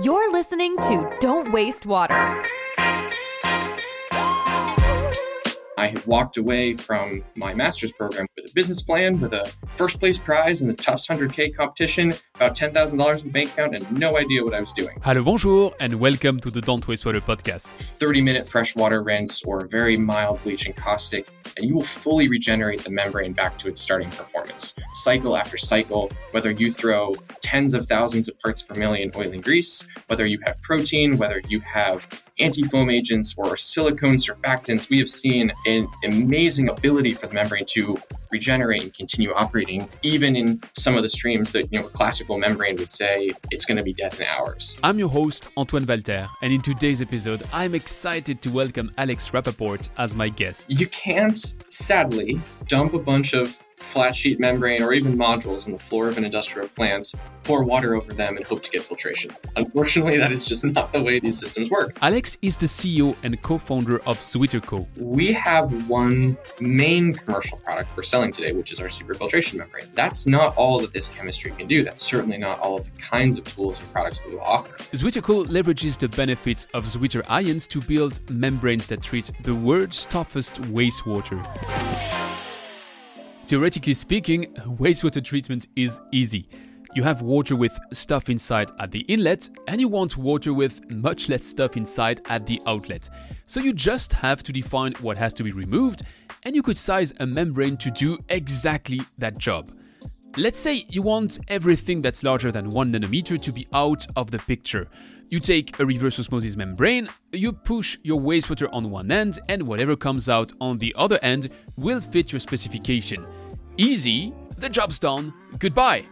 You're listening to Don't Waste Water. I have walked away from my master's program business plan, with a first place prize in the Tufts 100K competition, about $10,000 in bank account, and no idea what I was doing. Hello, bonjour, and welcome to the Don't Waste Water podcast. 30 minute freshwater rinse or very mild bleach and caustic, and you will fully regenerate the membrane back to its starting performance. Cycle after cycle, whether you throw tens of thousands of parts per million oil and grease, whether you have protein, whether you have anti foam agents or silicone surfactants, we have seen an amazing ability for the membrane to regenerate and continue operating, even in some of the streams that you know a classical membrane would say it's going to be dead in hours. I'm your host, Antoine Walter, and in today's episode, I'm excited to welcome Alex Rappaport as my guest. You can't, sadly, dump a bunch of flat sheet membrane, or even modules in the floor of an industrial plant, pour water over them, and hope to get filtration. Unfortunately, that is just not the way these systems work. Alex is the CEO and co founder of ZwitterCo. We have one main commercial product we're selling today, which is our superfiltration membrane. That's not all that this chemistry can do. That's certainly not all of the kinds of tools and products that we offer. ZwitterCo leverages the benefits of zwitterions to build membranes that treat the world's toughest wastewater. Theoretically speaking, wastewater treatment is easy. You have water with stuff inside at the inlet, and you want water with much less stuff inside at the outlet. So you just have to define what has to be removed, and you could size a membrane to do exactly that job. Let's say you want everything that's larger than 1 nanometer to be out of the picture. You take a reverse osmosis membrane, you push your wastewater on one end, and whatever comes out on the other end will fit your specification. Easy, the job's done, goodbye.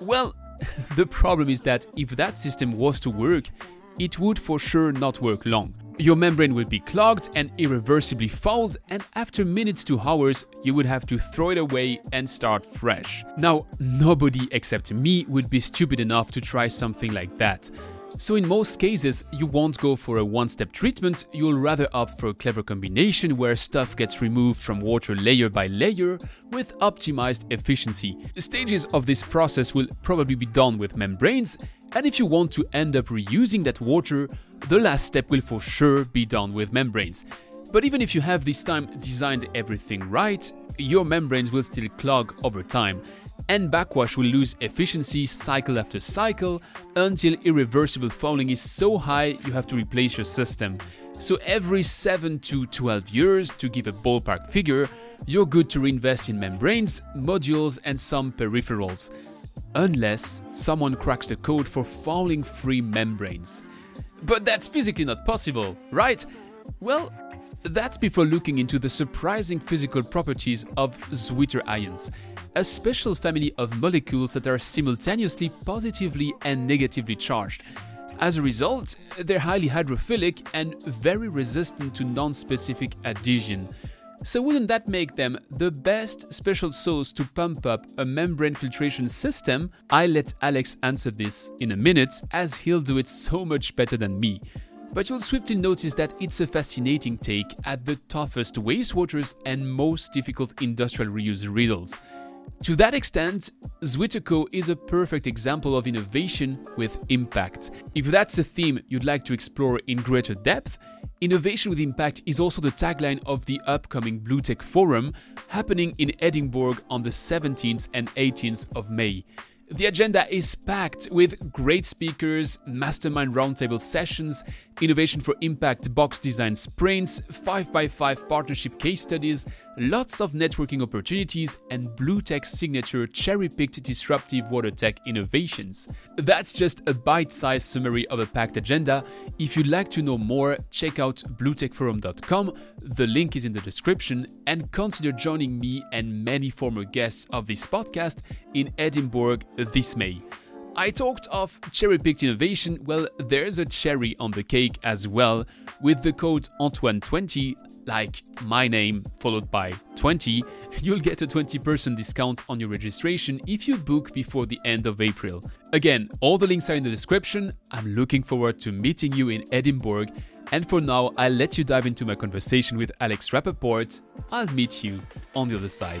Well, the problem is that if that system was to work, it would for sure not work long. Your membrane would be clogged and irreversibly fouled, and after minutes to hours, you would have to throw it away and start fresh. Now, nobody except me would be stupid enough to try something like that. So, in most cases, you won't go for a one step treatment, you'll rather opt for a clever combination where stuff gets removed from water layer by layer with optimized efficiency. The stages of this process will probably be done with membranes, and if you want to end up reusing that water, the last step will for sure be done with membranes. But even if you have this time designed everything right, your membranes will still clog over time and backwash will lose efficiency cycle after cycle until irreversible fouling is so high you have to replace your system. So every 7 to 12 years, to give a ballpark figure, you're good to reinvest in membranes, modules, and some peripherals. Unless someone cracks the code for fouling free membranes. But that's physically not possible, right? Well, that's before looking into the surprising physical properties of zwitterions, a special family of molecules that are simultaneously positively and negatively charged. As a result, they're highly hydrophilic and very resistant to non-specific adhesion. So wouldn't that make them the best special sauce to pump up a membrane filtration system? I'll let Alex answer this in a minute as he'll do it so much better than me but you'll swiftly notice that it's a fascinating take at the toughest wastewaters and most difficult industrial reuse riddles. To that extent, ZwitterCo is a perfect example of innovation with impact. If that's a theme you'd like to explore in greater depth, Innovation with Impact is also the tagline of the upcoming BlueTech Forum happening in Edinburgh on the 17th and 18th of May. The agenda is packed with great speakers, mastermind roundtable sessions, innovation for impact box design sprints, 5x5 partnership case studies, lots of networking opportunities, and BlueTech signature cherry picked disruptive water tech innovations. That's just a bite sized summary of a packed agenda. If you'd like to know more, check out bluetechforum.com. The link is in the description, and consider joining me and many former guests of this podcast in Edinburgh this May. I talked of cherry picked innovation. Well, there's a cherry on the cake as well. With the code Antoine20, like my name followed by 20, you'll get a 20% discount on your registration if you book before the end of April. Again, all the links are in the description. I'm looking forward to meeting you in Edinburgh. And for now, I'll let you dive into my conversation with Alex Rappaport. I'll meet you on the other side.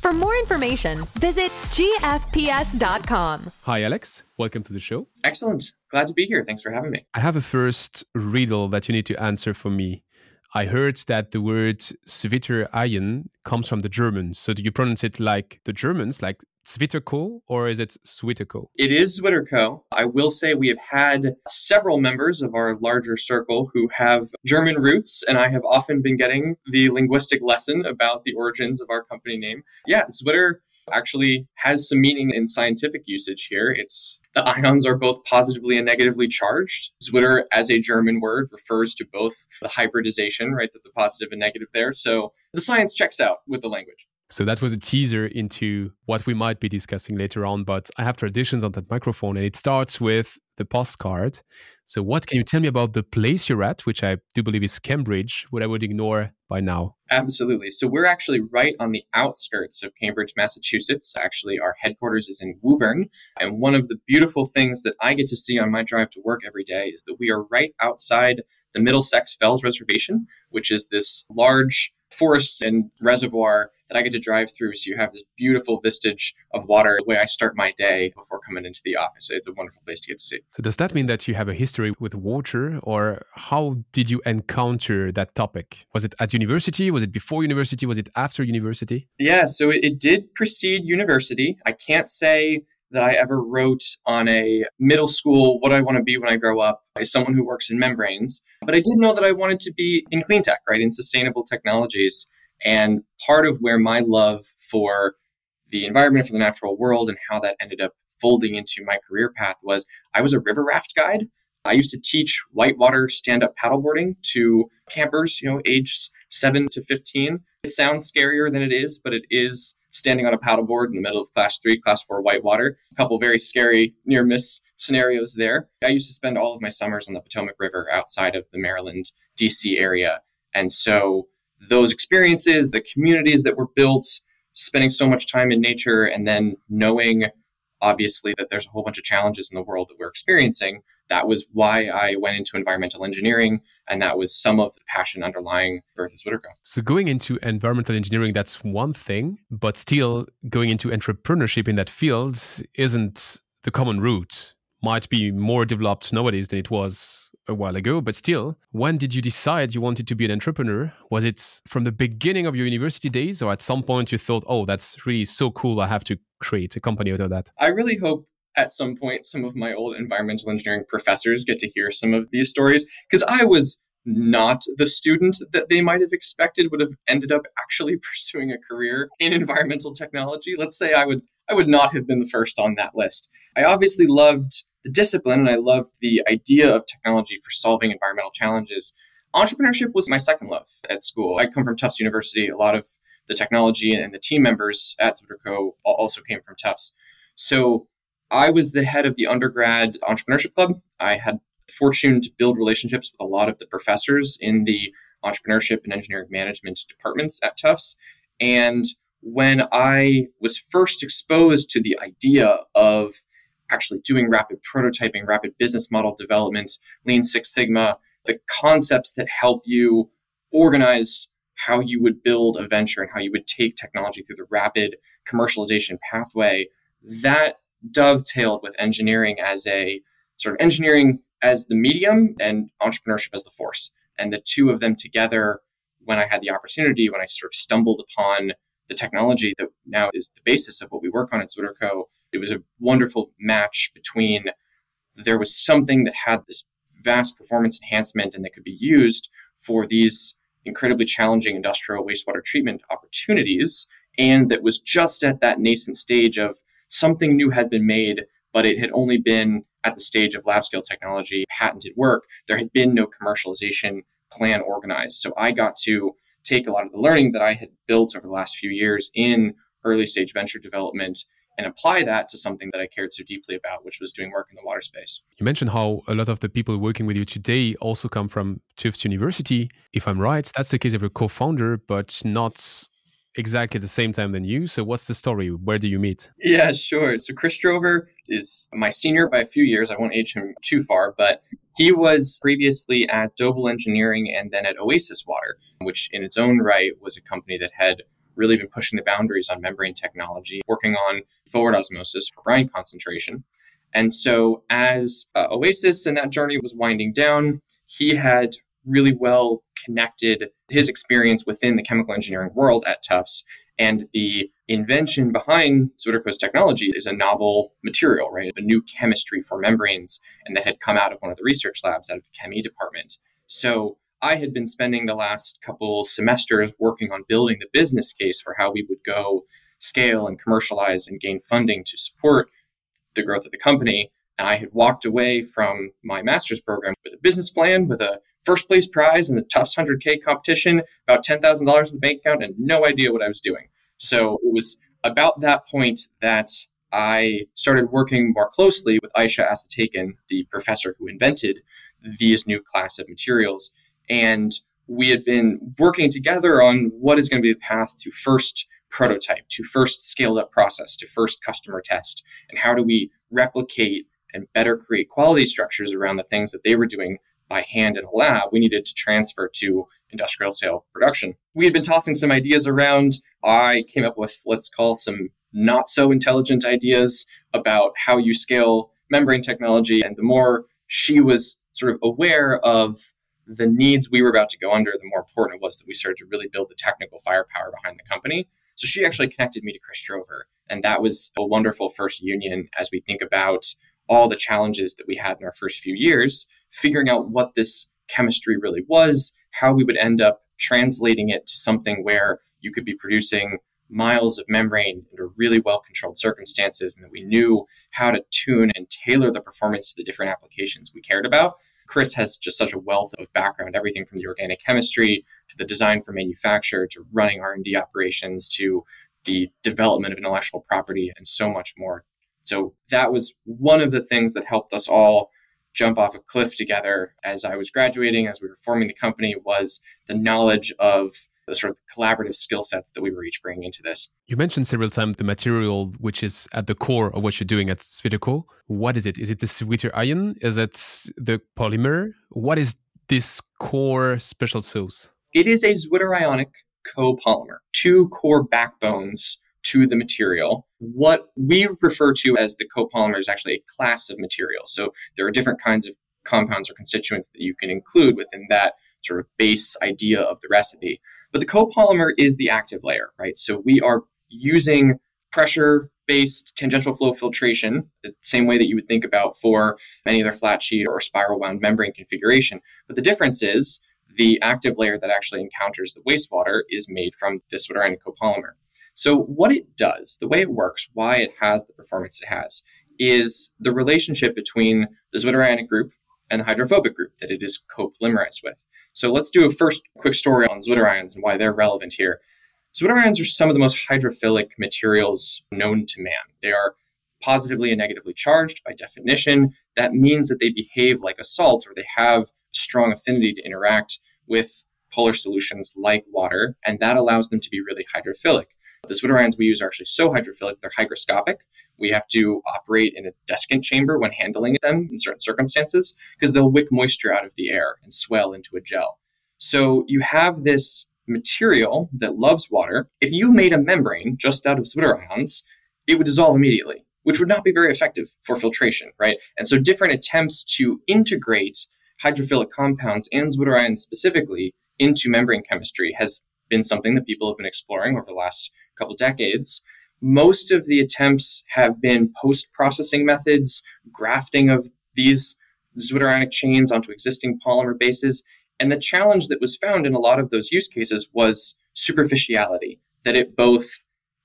For more information, visit gfps.com. Hi, Alex. Welcome to the show. Excellent. Glad to be here. Thanks for having me. I have a first riddle that you need to answer for me. I heard that the word zwitterion comes from the German. So do you pronounce it like the Germans, like ZwitterCo, or is it Switterko? It is ZwitterCo. I will say we have had several members of our larger circle who have German roots, and I have often been getting the linguistic lesson about the origins of our company name. Yeah, Zwitter actually has some meaning in scientific usage here. It's the ions are both positively and negatively charged. Zwitter, as a German word, refers to both the hybridization, right, that the positive and negative there. So the science checks out with the language. So that was a teaser into what we might be discussing later on. But I have traditions on that microphone, and it starts with the postcard. So, what can you tell me about the place you're at, which I do believe is Cambridge, what I would ignore by now? Absolutely. So, we're actually right on the outskirts of Cambridge, Massachusetts. Actually, our headquarters is in Woburn. And one of the beautiful things that I get to see on my drive to work every day is that we are right outside the Middlesex Fells Reservation, which is this large forest and reservoir that I get to drive through. So you have this beautiful vistage of water, the way I start my day before coming into the office. It's a wonderful place to get to see. So does that mean that you have a history with water or how did you encounter that topic? Was it at university? Was it before university? Was it after university? Yeah, so it, it did precede university. I can't say that I ever wrote on a middle school, what I want to be when I grow up, as someone who works in membranes. But I did know that I wanted to be in clean tech, right, in sustainable technologies. And part of where my love for the environment, for the natural world, and how that ended up folding into my career path was I was a river raft guide. I used to teach whitewater stand up paddleboarding to campers, you know, aged seven to 15. It sounds scarier than it is, but it is standing on a paddleboard in the middle of class three, class four whitewater. A couple very scary near miss scenarios there. I used to spend all of my summers on the Potomac River outside of the Maryland, DC area. And so those experiences, the communities that were built, spending so much time in nature, and then knowing obviously that there's a whole bunch of challenges in the world that we're experiencing. That was why I went into environmental engineering, and that was some of the passion underlying of ZwitterCo. So going into environmental engineering, that's one thing, but still going into entrepreneurship in that field isn't the common route. Might be more developed nowadays than it was a while ago, but still, when did you decide you wanted to be an entrepreneur? Was it from the beginning of your university days, or at some point you thought, oh, that's really so cool, I have to create a company out of that? I really hope at some point some of my old environmental engineering professors get to hear some of these stories because I was not the student that they might have expected would have ended up actually pursuing a career in environmental technology. Let's say I would I would not have been the first on that list. I obviously loved the discipline and I loved the idea of technology for solving environmental challenges. Entrepreneurship was my second love at school. I come from Tufts University. A lot of the technology and the team members at ZwitterCo also came from Tufts. So I was the head of the undergrad entrepreneurship club. I had the fortune to build relationships with a lot of the professors in the entrepreneurship and engineering management departments at Tufts. And when I was first exposed to the idea of actually doing rapid prototyping, rapid business model development, Lean Six Sigma, the concepts that help you organize how you would build a venture and how you would take technology through the rapid commercialization pathway, that dovetailed with engineering as a sort of engineering as the medium and entrepreneurship as the force. And the two of them together, when I had the opportunity, when I sort of stumbled upon the technology that now is the basis of what we work on at ZwitterCo, it was a wonderful match between there was something that had this vast performance enhancement and that could be used for these incredibly challenging industrial wastewater treatment opportunities, and that was just at that nascent stage of something new had been made, but it had only been at the stage of lab scale technology, patented work. There had been no commercialization plan organized. So I got to take a lot of the learning that I had built over the last few years in early stage venture development and apply that to something that I cared so deeply about, which was doing work in the water space. You mentioned how a lot of the people working with you today also come from Tufts University. If I'm right, that's the case of your co founder, but not exactly at the same time than you. So, what's the story? Where do you meet? Yeah, sure. So, Chris Drover is my senior by a few years. I won't age him too far, but he was previously at Doble Engineering and then at Oasys Water, which in its own right was a company that had really been pushing the boundaries on membrane technology, working on forward osmosis for brine concentration. And so, as uh, Oasys and that journey was winding down, he had really well connected his experience within the chemical engineering world at Tufts. And the invention behind ZwitterCo's technology is a novel material, right? A new chemistry for membranes, and that had come out of one of the research labs out of the chemie department. So I had been spending the last couple semesters working on building the business case for how we would go scale and commercialize and gain funding to support the growth of the company. And I had walked away from my master's program with a business plan, with a first place prize in the Tufts 100K competition, about $10,000 in the bank account, and no idea what I was doing. So it was about that point that I started working more closely with Ayse Asatekin, the professor who invented these new class of materials. And we had been working together on what is going to be the path to first prototype, to first scaled up process, to first customer test, and how do we replicate and better create quality structures around the things that they were doing by hand in a lab, we needed to transfer to industrial scale production. We had been tossing some ideas around. I came up with, let's call some not so intelligent ideas about how you scale membrane technology. And the more she was sort of aware of the needs we were about to go under, the more important it was that we started to really build the technical firepower behind the company. So she actually connected me to Chris Drover. And that was a wonderful first union as we think about all the challenges that we had in our first few years figuring out what this chemistry really was, how we would end up translating it to something where you could be producing miles of membrane under really well controlled circumstances, and that we knew how to tune and tailor the performance to the different applications we cared about. Chris has just such a wealth of background, everything from the organic chemistry to the design for manufacture to running R&D operations to the development of intellectual property and so much more. So that was one of the things that helped us all jump off a cliff together as I was graduating, as we were forming the company, was the knowledge of the sort of collaborative skill sets that we were each bringing into this. You mentioned several times the material which is at the core of what you're doing at ZwitterCo. What is it? Is it the zwitterion? Is it the polymer? What is this core special sauce? It is a zwitterionic copolymer, two core backbones to the material. What we refer to as the copolymer is actually a class of materials. So there are different kinds of compounds or constituents that you can include within that sort of base idea of the recipe. But the copolymer is the active layer, right? So we are using pressure based tangential flow filtration, the same way that you would think about for any other flat sheet or spiral wound membrane configuration. But the difference is the active layer that actually encounters the wastewater is made from this zwitterionic copolymer. So, what it does, the way it works, why it has the performance it has, is the relationship between the zwitterionic group and the hydrophobic group that it is copolymerized with. So, let's do a first quick story on zwitterions and why they're relevant here. Zwitterions are some of the most hydrophilic materials known to man. They are positively and negatively charged by definition. That means that they behave like a salt or they have strong affinity to interact with polar solutions like water, and that allows them to be really hydrophilic. The zwitterions we use are actually so hydrophilic, they're hygroscopic. We have to operate in a desiccant chamber when handling them in certain circumstances because they'll wick moisture out of the air and swell into a gel. So you have this material that loves water. If you made a membrane just out of zwitterions, it would dissolve immediately, which would not be very effective for filtration, right? And so different attempts to integrate hydrophilic compounds and zwitterions specifically into membrane chemistry has been something that people have been exploring over the last couple decades, most of the attempts have been post processing methods, grafting of these zwitterionic chains onto existing polymer bases. And the challenge that was found in a lot of those use cases was superficiality, that it both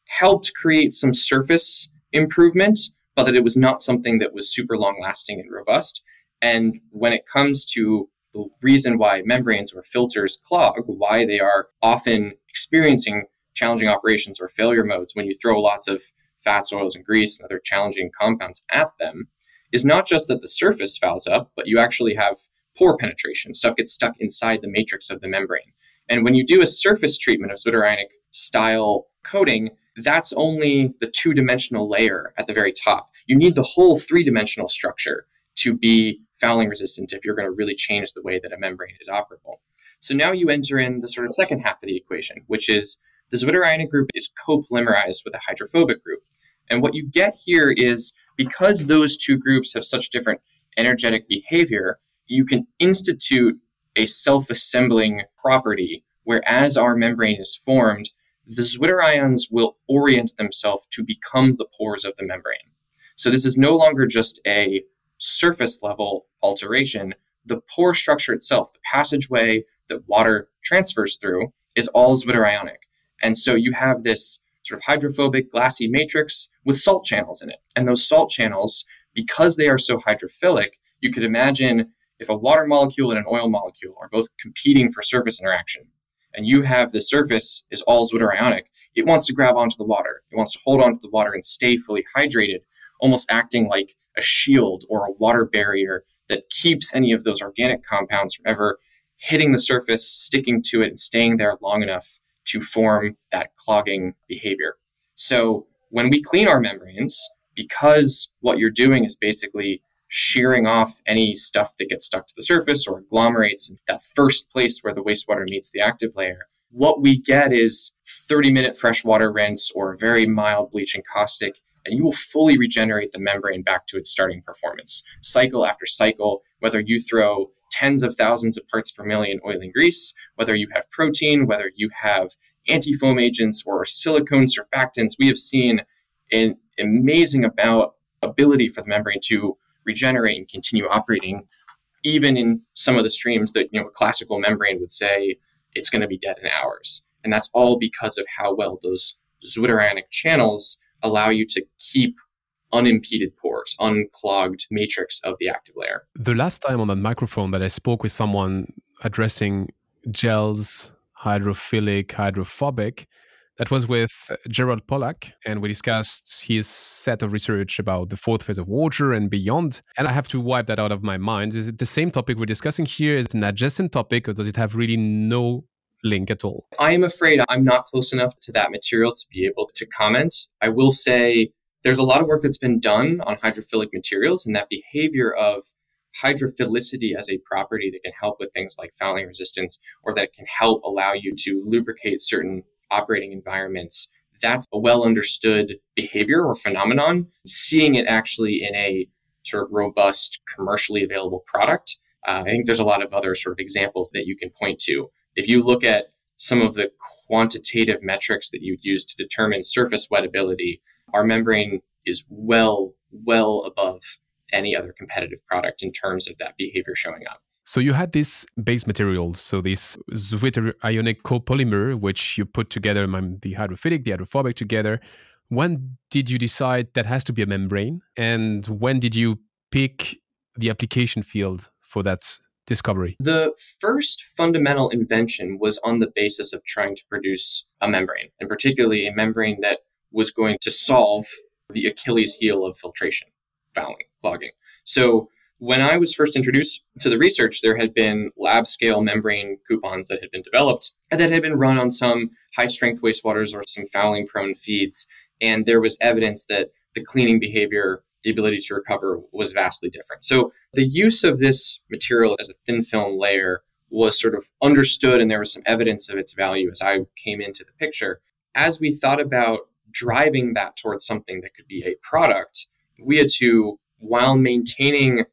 helped create some surface improvement, but that it was not something that was super long lasting and robust. And when it comes to the reason why membranes or filters clog, why they are often experiencing challenging operations or failure modes when you throw lots of fats, oils, and grease and other challenging compounds at them is not just that the surface fouls up, but you actually have pore penetration. Stuff gets stuck inside the matrix of the membrane. And when you do a surface treatment of zwitterionic style coating, that's only the two dimensional layer at the very top. You need the whole three dimensional structure to be fouling resistant if you're going to really change the way that a membrane is operable. So now you enter in the sort of second half of the equation, which is the zwitterionic group is copolymerized with a hydrophobic group. And what you get here is because those two groups have such different energetic behavior, you can institute a self assembling property where, as our membrane is formed, the zwitterions will orient themselves to become the pores of the membrane. So this is no longer just a surface level alteration. The pore structure itself, the passageway that water transfers through, is all zwitterionic. And so you have this sort of hydrophobic glassy matrix with salt channels in it. And those salt channels, because they are so hydrophilic, you could imagine if a water molecule and an oil molecule are both competing for surface interaction, and you have the surface is all zwitterionic, it wants to grab onto the water. It wants to hold onto the water and stay fully hydrated, almost acting like a shield or a water barrier that keeps any of those organic compounds from ever hitting the surface, sticking to it, and staying there long enough to form that clogging behavior. So when we clean our membranes, because what you're doing is basically shearing off any stuff that gets stuck to the surface or agglomerates that first place where the wastewater meets the active layer, what we get is 30 minute freshwater rinse or a very mild bleach and caustic, and you will fully regenerate the membrane back to its starting performance. Cycle after cycle, whether you throw tens of thousands of parts per million oil and grease, whether you have protein, whether you have anti-foam agents or silicone surfactants, we have seen an amazing about ability for the membrane to regenerate and continue operating, even in some of the streams that you know a classical membrane would say it's going to be dead in hours. And that's all because of how well those zwitterionic channels allow you to keep unimpeded pores, unclogged matrix of the active layer. The last time on that microphone that I spoke with someone addressing gels, hydrophilic, hydrophobic, that was with Gerald Pollack, and we discussed his set of research about the fourth phase of water and beyond. And I have to wipe that out of my mind. Is it the same topic we're discussing here? Is it an adjacent topic, or does it have really no link at all? I am afraid I'm not close enough to that material to be able to comment. I will say there's a lot of work that's been done on hydrophilic materials and that behavior of hydrophilicity as a property that can help with things like fouling resistance or that can help allow you to lubricate certain operating environments. That's a well understood behavior or phenomenon. Seeing it actually in a sort of robust, commercially available product, uh, I think there's a lot of other sort of examples that you can point to. If you look at some of the quantitative metrics that you'd use to determine surface wettability, our membrane is well, well above any other competitive product in terms of that behavior showing up. So you had this base material, so this zwitterionic copolymer, which you put together the hydrophilic, the hydrophobic together. When did you decide that has to be a membrane, and when did you pick the application field for that discovery? The first fundamental invention was on the basis of trying to produce a membrane, and particularly a membrane that was going to solve the Achilles heel of filtration, fouling, clogging. So when I was first introduced to the research, there had been lab scale membrane coupons that had been developed and that had been run on some high strength wastewaters or some fouling prone feeds. And there was evidence that the cleaning behavior, the ability to recover was vastly different. So the use of this material as a thin film layer was sort of understood and there was some evidence of its value as I came into the picture. As we thought about driving that towards something that could be a product, we had to, while maintaining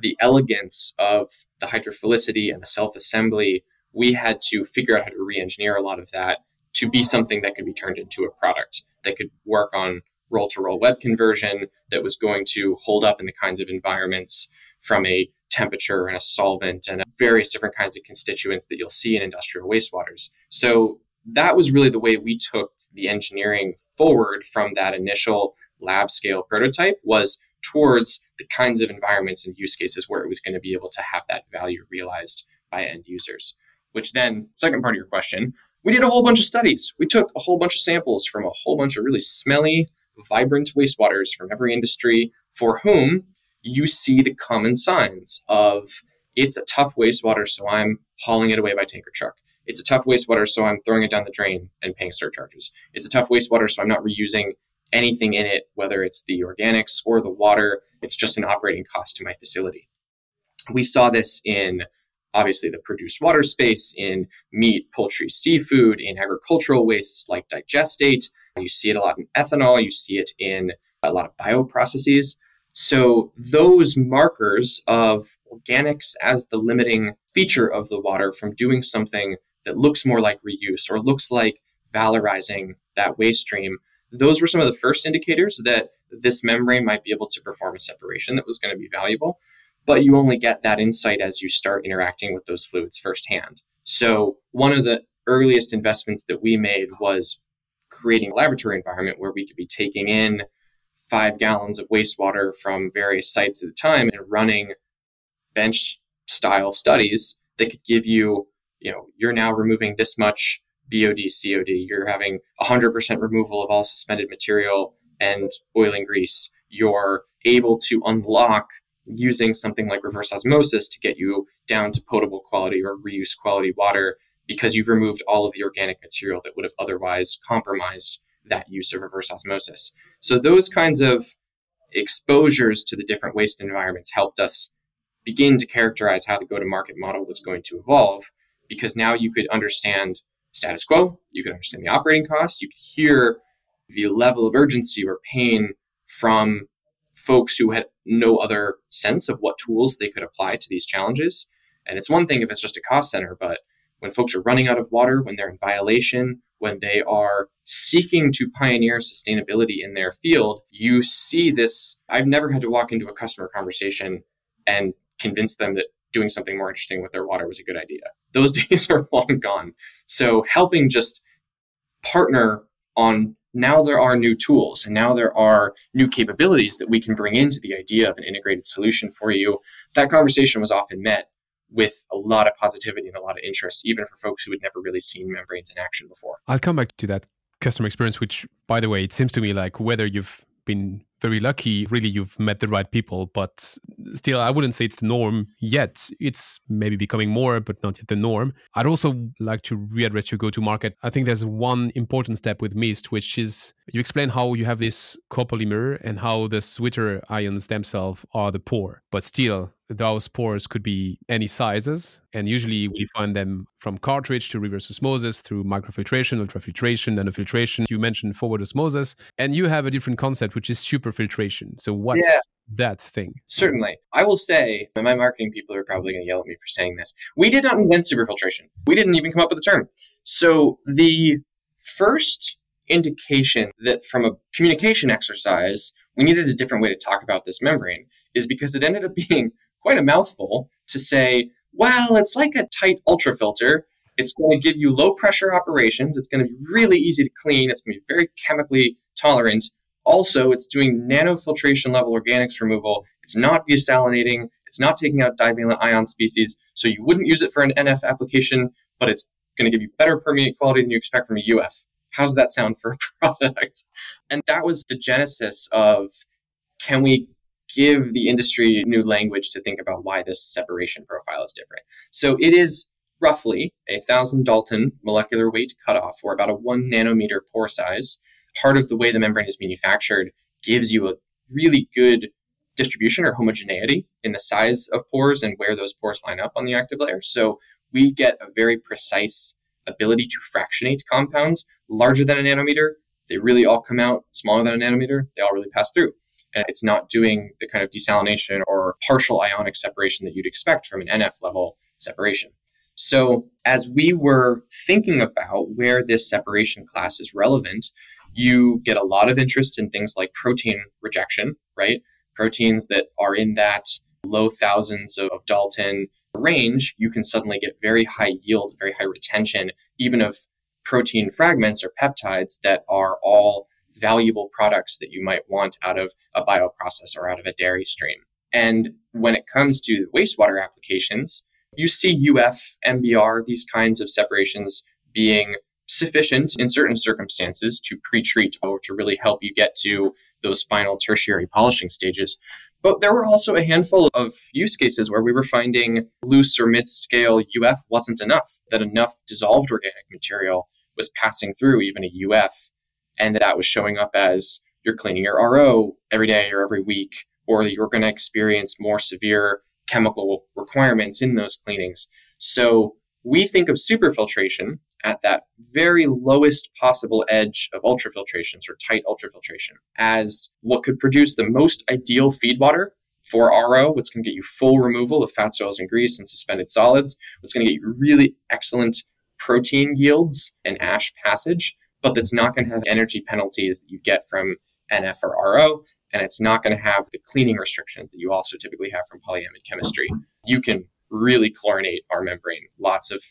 the elegance of the hydrophilicity and the self assembly, we had to figure out how to re engineer a lot of that to be something that could be turned into a product that could work on roll to roll web conversion, that was going to hold up in the kinds of environments from a temperature and a solvent and various different kinds of constituents that you'll see in industrial wastewaters. So that was really the way we took the engineering forward from that initial lab scale prototype was towards the kinds of environments and use cases where it was going to be able to have that value realized by end users. Which then, second part of your question, we did a whole bunch of studies. We took a whole bunch of samples from a whole bunch of really smelly, vibrant wastewaters from every industry for whom you see the common signs of it's a tough wastewater, so I'm hauling it away by tanker truck. It's a tough wastewater, so I'm throwing it down the drain and paying surcharges. It's a tough wastewater, so I'm not reusing anything in it, whether it's the organics or the water. It's just an operating cost to my facility. We saw this in obviously the produced water space, in meat, poultry, seafood, in agricultural wastes like digestate. You see it a lot in ethanol, you see it in a lot of bioprocesses. So those markers of organics as the limiting feature of the water from doing something that looks more like reuse or looks like valorizing that waste stream, those were some of the first indicators that this membrane might be able to perform a separation that was going to be valuable. But you only get that insight as you start interacting with those fluids firsthand. So one of the earliest investments that we made was creating a laboratory environment where we could be taking in five gallons of wastewater from various sites at a time and running bench style studies that could give you, you know, you're now removing this much BOD, COD. You're having 100% removal of all suspended material and oil and grease. You're able to unlock using something like reverse osmosis to get you down to potable quality or reuse quality water because you've removed all of the organic material that would have otherwise compromised that use of reverse osmosis. So those kinds of exposures to the different waste environments helped us begin to characterize how the go to market model was going to evolve because now you could understand status quo, you could understand the operating costs, you could hear the level of urgency or pain from folks who had no other sense of what tools they could apply to these challenges. And it's one thing if it's just a cost center, but when folks are running out of water, when they're in violation, when they are seeking to pioneer sustainability in their field, you see this. I've never had to walk into a customer conversation and convince them that doing something more interesting with their water was a good idea. Those days are long gone. So helping just partner on now there are new tools and now there are new capabilities that we can bring into the idea of an integrated solution for you. That conversation was often met with a lot of positivity and a lot of interest, even for folks who had never really seen membranes in action before. I'll come back to that customer experience, which, by the way, it seems to me like whether you've been very lucky, really, you've met the right people, but still, I wouldn't say it's the norm yet. It's maybe becoming more, but not yet the norm. I'd also like to readdress your go to market. I think there's one important step with Mist, which is you explain how you have this copolymer and how the zwitterions themselves are the pore, but still, those pores could be any sizes, and usually we find them from cartridge to reverse osmosis through microfiltration, ultrafiltration, nanofiltration. You mentioned forward osmosis, and you have a different concept, which is superfiltration. So what's yeah. that thing? Certainly. I will say, and my marketing people are probably going to yell at me for saying this, we did not invent superfiltration. We didn't even come up with the term. So the first indication that from a communication exercise, we needed a different way to talk about this membrane is because it ended up being quite a mouthful to say, well, it's like a tight ultrafilter. It's going to give you low pressure operations. It's going to be really easy to clean. It's going to be very chemically tolerant. Also, it's doing nanofiltration level organics removal. It's not desalinating. It's not taking out divalent ion species. So you wouldn't use it for an NF application, but it's going to give you better permeate quality than you expect from a UF. How's that sound for a product? And that was the genesis of can we give the industry new language to think about why this separation profile is different. So it is roughly a thousand Dalton molecular weight cutoff, or about a one nanometer pore size. Part of the way the membrane is manufactured gives you a really good distribution or homogeneity in the size of pores and where those pores line up on the active layer. So we get a very precise ability to fractionate compounds larger than a nanometer. They really all come out smaller than a nanometer. They all really pass through and it's not doing the kind of desalination or partial ionic separation that you'd expect from an NF level separation. So, as we were thinking about where this separation class is relevant, you get a lot of interest in things like protein rejection, right? Proteins that are in that low thousands of Dalton range, you can suddenly get very high yield, very high retention, even of protein fragments or peptides that are all valuable products that you might want out of a bioprocess or out of a dairy stream. And when it comes to wastewater applications, you see UF, MBR, these kinds of separations being sufficient in certain circumstances to pre-treat or to really help you get to those final tertiary polishing stages. But there were also a handful of use cases where we were finding loose or mid scale UF wasn't enough, that enough dissolved organic material was passing through even a UF, and that, was showing up as you're cleaning your RO every day or every week, or you're going to experience more severe chemical requirements in those cleanings. So we think of superfiltration at that very lowest possible edge of ultrafiltration, or tight ultrafiltration, as what could produce the most ideal feed water for RO, what's going to get you full removal of fats, oils, and grease and suspended solids, what's going to get you really excellent protein yields and ash passage, but that's not going to have energy penalties that you get from NF or RO, and it's not going to have the cleaning restrictions that you also typically have from polyamide chemistry. You can really chlorinate our membrane. Lots of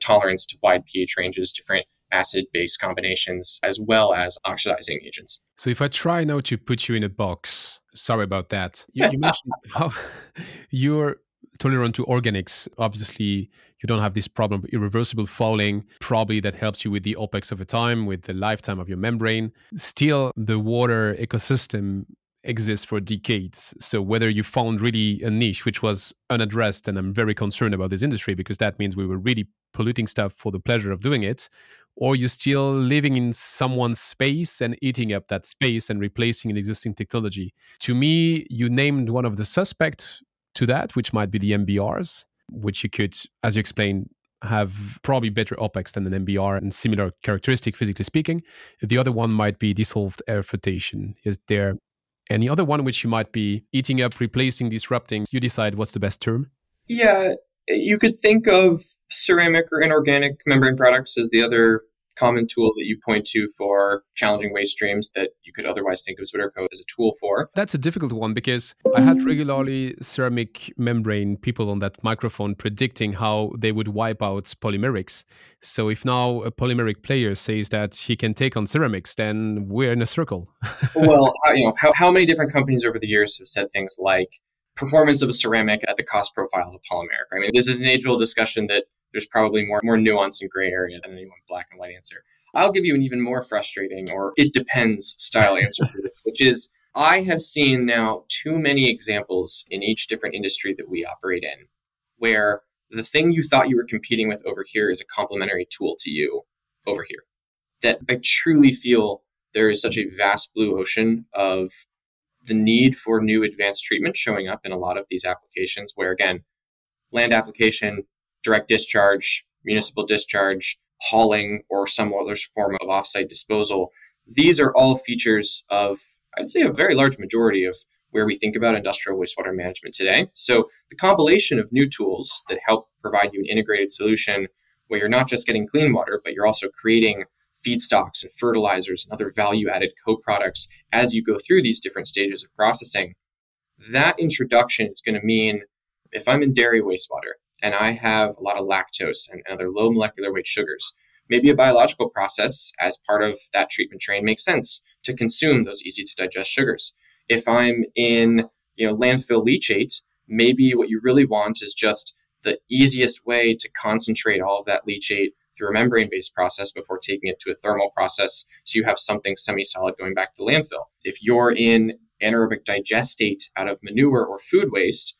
tolerance to wide pH ranges, different acid base combinations, as well as oxidizing agents. So, if I try now to put you in a box, sorry about that. You, you mentioned how you're tolerant to organics. Obviously, you don't have this problem of irreversible fouling. Probably that helps you with the OPEX over time, with the lifetime of your membrane. Still, the water ecosystem exists for decades. So whether you found really a niche which was unaddressed, and I'm very concerned about this industry because that means we were really polluting stuff for the pleasure of doing it, or you're still living in someone's space and eating up that space and replacing an existing technology. To me, you named one of the suspects to that, which might be the MBRs, which you could, as you explained, have probably better OPEX than an MBR and similar characteristic, physically speaking. The other one might be dissolved air flotation. Is there any other one which you might be eating up, replacing, disrupting? You decide what's the best term. Yeah, you could think of ceramic or inorganic membrane products as the other common tool that you point to for challenging waste streams that you could otherwise think of ZwitterCo as a tool for? That's a difficult one because I had regularly ceramic membrane people on that microphone predicting how they would wipe out polymerics. So if now a polymeric player says that he can take on ceramics, then we're in a circle. well, you know, how, how many different companies over the years have said things like performance of a ceramic at the cost profile of a polymeric? I mean, this is an age-old discussion that there's probably more more nuance and gray area than any one black and white answer. I'll give you an even more frustrating or it depends style answer for this, which is I have seen now too many examples in each different industry that we operate in where the thing you thought you were competing with over here is a complementary tool to you over here. That I truly feel there is such a vast blue ocean of the need for new advanced treatment showing up in a lot of these applications where again land application direct discharge, municipal discharge, hauling, or some other form of offsite disposal. These are all features of, I'd say, a very large majority of where we think about industrial wastewater management today. So the compilation of new tools that help provide you an integrated solution where you're not just getting clean water, but you're also creating feedstocks and fertilizers and other value added co products as you go through these different stages of processing. That introduction is going to mean if I'm in dairy wastewater, and I have a lot of lactose and other low molecular weight sugars, maybe a biological process as part of that treatment train makes sense to consume those easy to digest sugars. If I'm in you know landfill leachate, maybe what you really want is just the easiest way to concentrate all of that leachate through a membrane based process before taking it to a thermal process so you have something semi solid going back to landfill. If you're in anaerobic digestate out of manure or food waste,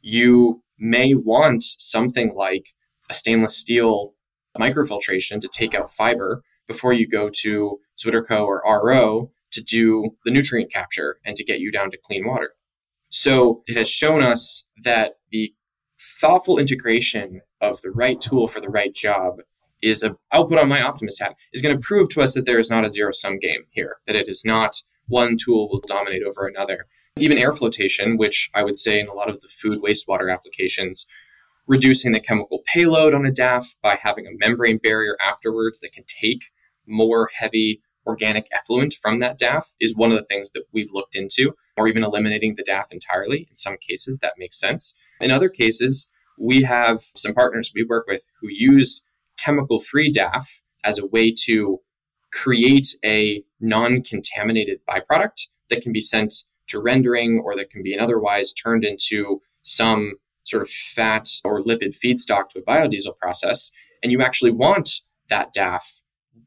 you may want something like a stainless steel microfiltration to take out fiber before you go to ZwitterCo or RO to do the nutrient capture and to get you down to clean water. So it has shown us that the thoughtful integration of the right tool for the right job is a output on my optimist hat is going to prove to us that there is not a zero sum game here, that it is not one tool will dominate over another. Even air flotation, which I would say in a lot of the food wastewater applications, reducing the chemical payload on a DAF by having a membrane barrier afterwards that can take more heavy organic effluent from that DAF is one of the things that we've looked into, or even eliminating the DAF entirely. In some cases, that makes sense. In other cases, we have some partners we work with who use chemical free DAF as a way to create a non contaminated byproduct that can be sent to rendering or that can be otherwise turned into some sort of fat or lipid feedstock to a biodiesel process. And you actually want that DAF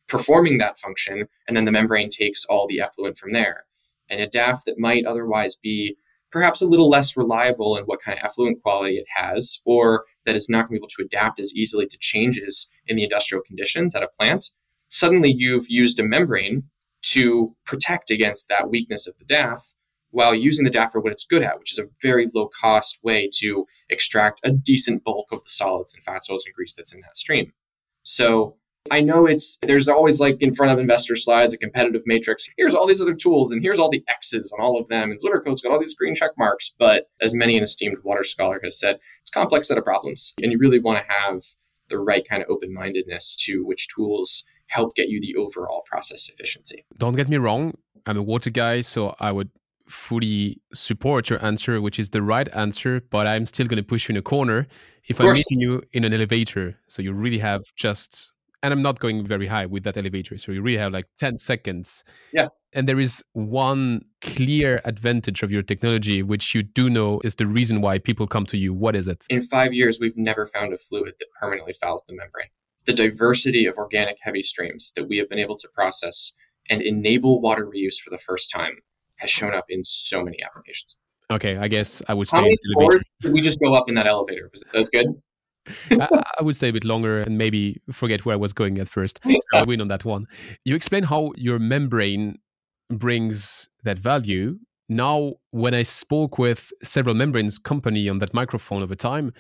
performing that function, and then the membrane takes all the effluent from there. And a DAF that might otherwise be perhaps a little less reliable in what kind of effluent quality it has, or that is not going to be able to adapt as easily to changes in the industrial conditions at a plant, suddenly you've used a membrane to protect against that weakness of the DAF while using the DAF for what it's good at, which is a very low cost way to extract a decent bulk of the solids and fats, oils, and grease that's in that stream. So I know it's there's always like in front of investor slides a competitive matrix. Here's all these other tools and here's all the X's on all of them. And ZwitterCo's got all these green check marks. But as many an esteemed water scholar has said, it's a complex set of problems. And you really want to have the right kind of open mindedness to which tools help get you the overall process efficiency. Don't get me wrong, I'm a water guy, so I would fully support your answer, which is the right answer, but I'm still going to push you in a corner if I'm meeting you in an elevator. So you really have just, and I'm not going very high with that elevator. So you really have like 10 seconds. Yeah. And there is one clear advantage of your technology, which you do know is the reason why people come to you. What is it? In five years, we've never found a fluid that permanently fouls the membrane the diversity of organic heavy streams that we have been able to process and enable water reuse for the first time has shown up in so many applications. Okay, I guess I would stay. How many floors did we just go up in that elevator? Was that good? I, I, would stay a bit longer and maybe forget where I was going at first. So I win on that one. You explain how your membrane brings that value. Now, when I spoke with several membranes company on that microphone over time,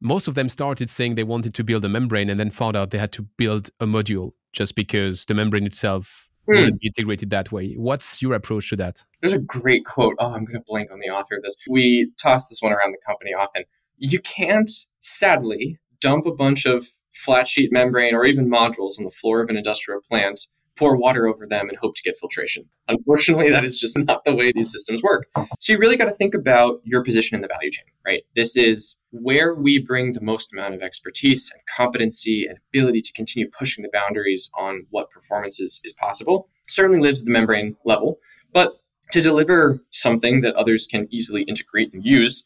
most of them started saying they wanted to build a membrane and then found out they had to build a module just because the membrane itself mm. wouldn't be integrated that way. What's your approach to that? There's a great quote. Oh, I'm going to blank on the author of this. We toss this one around the company often. You can't, sadly, dump a bunch of flat sheet membrane or even modules on the floor of an industrial plant pour water over them and hope to get filtration. Unfortunately, that is just not the way these systems work. So you really got to think about your position in the value chain, right? This is where we bring the most amount of expertise and competency and ability to continue pushing the boundaries on what performance is, possible. Certainly lives at the membrane level, but to deliver something that others can easily integrate and use,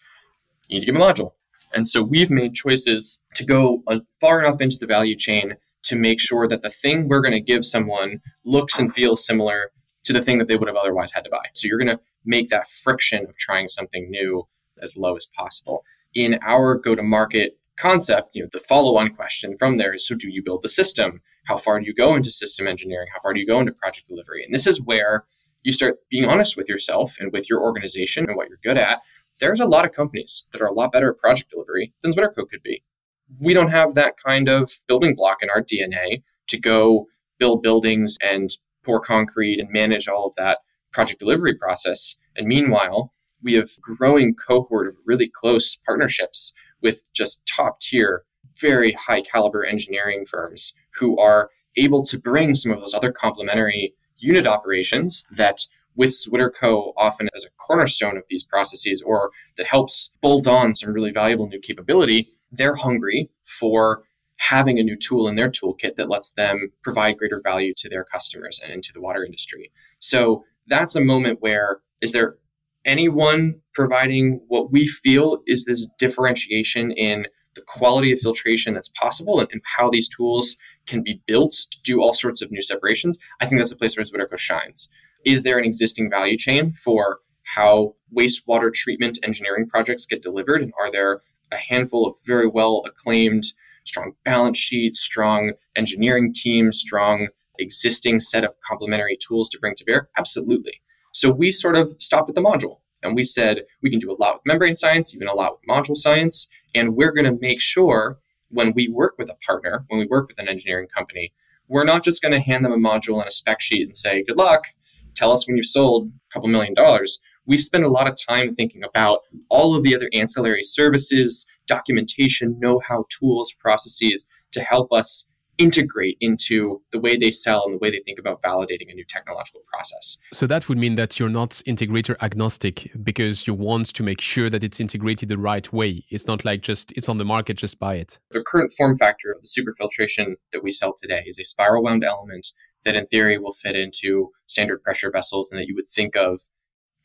you need to give a module. And so we've made choices to go uh, far enough into the value chain to make sure that the thing we're going to give someone looks and feels similar to the thing that they would have otherwise had to buy. So you're going to make that friction of trying something new as low as possible. In our go to market concept, you know, the follow on question from there is so do you build the system? How far do you go into system engineering? How far do you go into project delivery? And this is where you start being honest with yourself and with your organization and what you're good at. There's a lot of companies that are a lot better at project delivery than ZwitterCo could be we don't have that kind of building block in our DNA to go build buildings and pour concrete and manage all of that project delivery process. And meanwhile, we have growing cohort of really close partnerships with just top tier, very high caliber engineering firms who are able to bring some of those other complementary unit operations that with ZwitterCo often as a cornerstone of these processes or that helps bolt on some really valuable new capability they're hungry for having a new tool in their toolkit that lets them provide greater value to their customers and into the water industry. So that's a moment where is there anyone providing what we feel is this differentiation in the quality of filtration that's possible and, and, how these tools can be built to do all sorts of new separations, I think that's the place where ZwitterCo shines. Is there an existing value chain for how wastewater treatment engineering projects get delivered? And are there a handful of very well acclaimed, strong balance sheets, strong engineering teams, strong existing set of complementary tools to bring to bear? Absolutely. So we sort of stopped at the module and we said we can do a lot with membrane science, even a lot with module science. And we're going to make sure when we work with a partner, when we work with an engineering company, we're not just going to hand them a module and a spec sheet and say, good luck, tell us when you've sold a couple million dollars we spend a lot of time thinking about all of the other ancillary services, documentation, know how tools, processes to help us integrate into the way they sell and the way they think about validating a new technological process. So that would mean that you're not integrator agnostic because you want to make sure that it's integrated the right way. It's not like just it's on the market, just buy it. The current form factor of the superfiltration that we sell today is a spiral wound element that in theory will fit into standard pressure vessels and that you would think of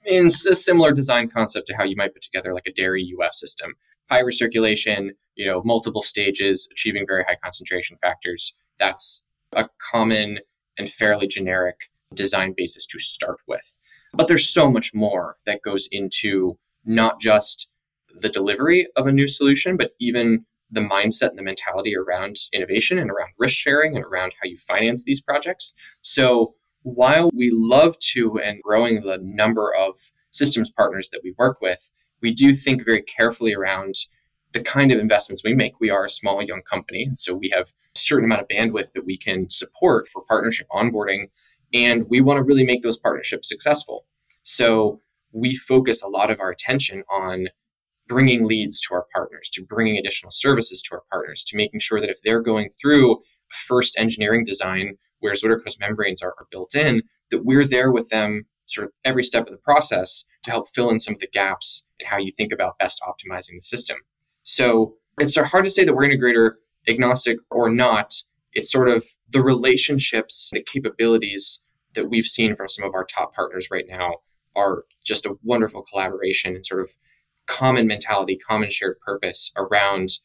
in a similar design concept to how you might put together like a dairy UF system. High recirculation, you know, multiple stages, achieving very high concentration factors. That's a common and fairly generic design basis to start with. But there's so much more that goes into not just the delivery of a new solution, but even the mindset and the mentality around innovation and around risk sharing and around how you finance these projects. So while we love to and growing the number of systems partners that we work with, we do think very carefully around the kind of investments we make. We are a small, young company, and so we have a certain amount of bandwidth that we can support for partnership onboarding, and we want to really make those partnerships successful. So we focus a lot of our attention on bringing leads to our partners, to bringing additional services to our partners, to making sure that if they're going through first engineering design where ZwitterCo's membranes are, are built in, that we're there with them sort of every step of the process to help fill in some of the gaps in how you think about best optimizing the system. So it's hard to say that we're integrator agnostic or not. It's sort of the relationships, the capabilities that we've seen from some of our top partners right now are just a wonderful collaboration and sort of common mentality, common shared purpose around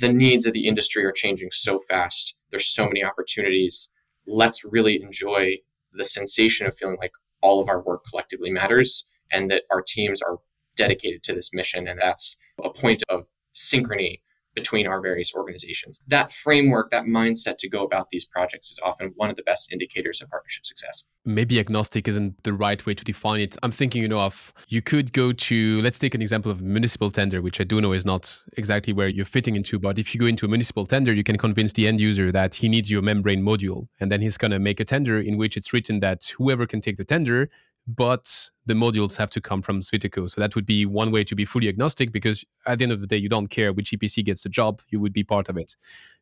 the needs of the industry are changing so fast. There's so many opportunities. Let's really enjoy the sensation of feeling like all of our work collectively matters and that our teams are dedicated to this mission. And that's a point of synchrony between our various organizations. That framework, that mindset to go about these projects is often one of the best indicators of partnership success. Maybe agnostic isn't the right way to define it. I'm thinking, you know, of you could go to, let's take an example of municipal tender, which I do know is not exactly where you're fitting into, but if you go into a municipal tender, you can convince the end user that he needs your membrane module. And then he's going to make a tender in which it's written that whoever can take the tender but the modules have to come from ZwitterCo. So that would be one way to be fully agnostic because at the end of the day, you don't care which EPC gets the job, you would be part of it.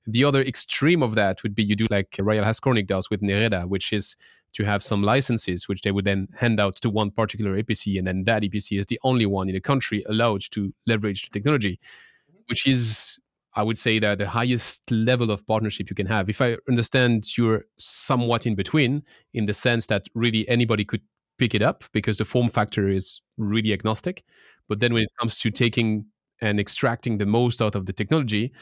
The other extreme of that would be you do like Royal Haskoning does with Nereda, which is to have some licenses, which they would then hand out to one particular EPC, and then that EPC is the only one in the country allowed to leverage the technology, mm-hmm. which is I would say that the highest level of partnership you can have. If I understand you're somewhat in between, in the sense that really anybody could pick it up because the form factor is really agnostic. But then when it comes to taking and extracting the most out of the technology,